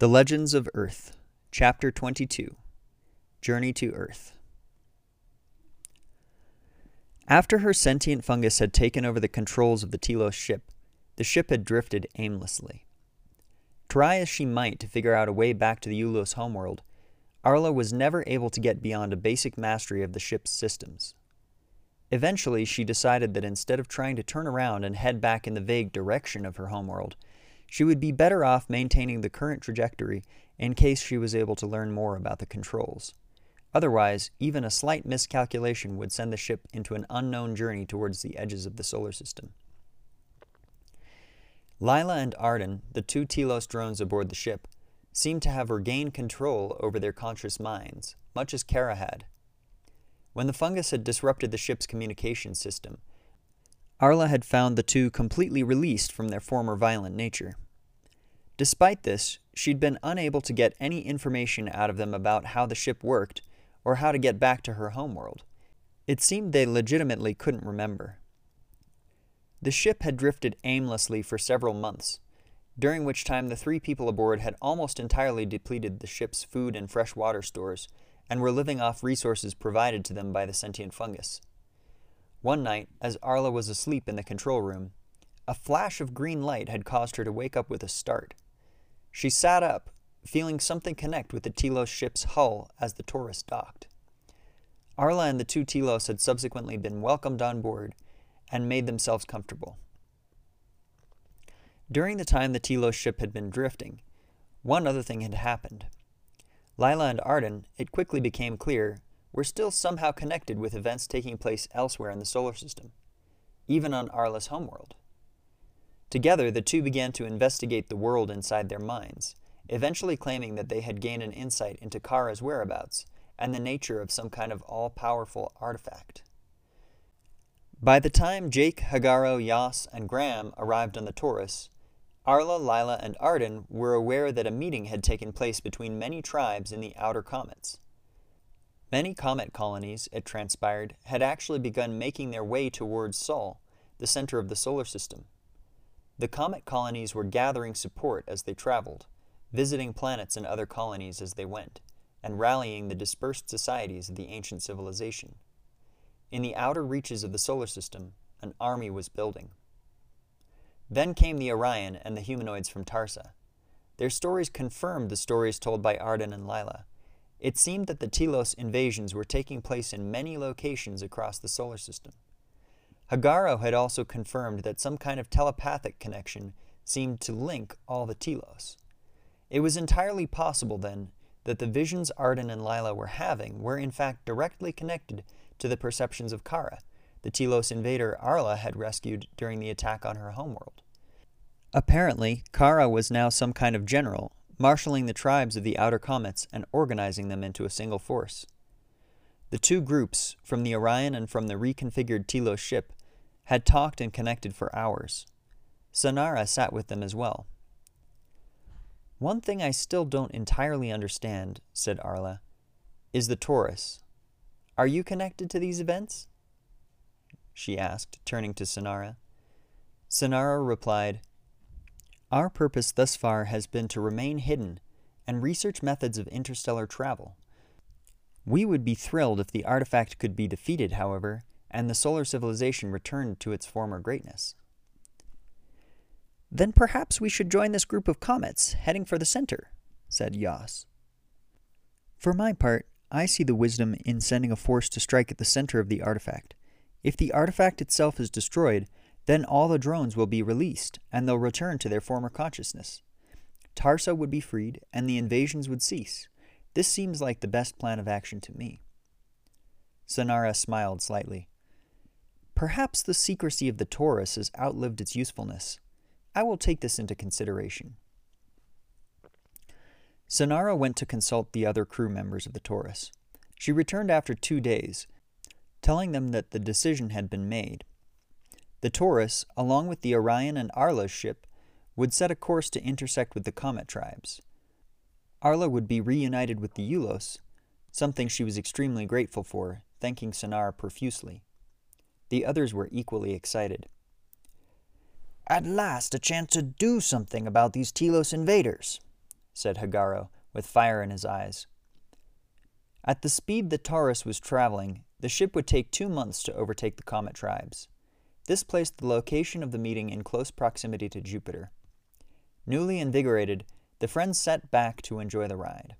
The Legends of Earth, Chapter 22 Journey to Earth. After her sentient fungus had taken over the controls of the Telos ship, the ship had drifted aimlessly. Try as she might to figure out a way back to the Ulos homeworld, Arla was never able to get beyond a basic mastery of the ship's systems. Eventually, she decided that instead of trying to turn around and head back in the vague direction of her homeworld, she would be better off maintaining the current trajectory in case she was able to learn more about the controls. Otherwise, even a slight miscalculation would send the ship into an unknown journey towards the edges of the solar system. Lila and Arden, the two Telos drones aboard the ship, seemed to have regained control over their conscious minds, much as Kara had. When the fungus had disrupted the ship's communication system, Arla had found the two completely released from their former violent nature. Despite this, she'd been unable to get any information out of them about how the ship worked or how to get back to her homeworld. It seemed they legitimately couldn't remember. The ship had drifted aimlessly for several months, during which time the three people aboard had almost entirely depleted the ship's food and fresh water stores and were living off resources provided to them by the sentient fungus. One night, as Arla was asleep in the control room, a flash of green light had caused her to wake up with a start. She sat up, feeling something connect with the Telos ship's hull as the Taurus docked. Arla and the two Telos had subsequently been welcomed on board and made themselves comfortable. During the time the Telos ship had been drifting, one other thing had happened. Lila and Arden, it quickly became clear, were still somehow connected with events taking place elsewhere in the solar system, even on Arla's homeworld. Together, the two began to investigate the world inside their minds, eventually claiming that they had gained an insight into Kara's whereabouts and the nature of some kind of all powerful artifact. By the time Jake, Hagaro, Yas, and Graham arrived on the Taurus, Arla, Lila, and Arden were aware that a meeting had taken place between many tribes in the outer comets. Many comet colonies, it transpired, had actually begun making their way towards Sol, the center of the solar system. The comet colonies were gathering support as they traveled, visiting planets and other colonies as they went, and rallying the dispersed societies of the ancient civilization. In the outer reaches of the solar system, an army was building. Then came the Orion and the humanoids from Tarsa. Their stories confirmed the stories told by Arden and Lila. It seemed that the Telos invasions were taking place in many locations across the solar system. Hagaro had also confirmed that some kind of telepathic connection seemed to link all the Telos. It was entirely possible, then, that the visions Arden and Lila were having were in fact directly connected to the perceptions of Kara, the Telos invader Arla had rescued during the attack on her homeworld. Apparently, Kara was now some kind of general, marshaling the tribes of the Outer Comets and organizing them into a single force. The two groups, from the Orion and from the reconfigured Telos ship, had talked and connected for hours. Sonara sat with them as well. One thing I still don't entirely understand, said Arla, is the Taurus. Are you connected to these events? She asked, turning to Sonara. Sonara replied, Our purpose thus far has been to remain hidden and research methods of interstellar travel. We would be thrilled if the artifact could be defeated, however, and the solar civilization returned to its former greatness. Then perhaps we should join this group of comets heading for the center, said Yas. For my part, I see the wisdom in sending a force to strike at the center of the artifact. If the artifact itself is destroyed, then all the drones will be released, and they'll return to their former consciousness. Tarsa would be freed, and the invasions would cease. This seems like the best plan of action to me. Sonara smiled slightly. Perhaps the secrecy of the Taurus has outlived its usefulness. I will take this into consideration. Sonara went to consult the other crew members of the Taurus. She returned after two days, telling them that the decision had been made. The Taurus, along with the Orion and Arla's ship, would set a course to intersect with the Comet tribes. Arla would be reunited with the Ulos, something she was extremely grateful for, thanking Sonara profusely. The others were equally excited. At last, a chance to do something about these Telos invaders, said Hagaro, with fire in his eyes. At the speed the Taurus was traveling, the ship would take two months to overtake the Comet tribes. This placed the location of the meeting in close proximity to Jupiter. Newly invigorated, the friends set back to enjoy the ride.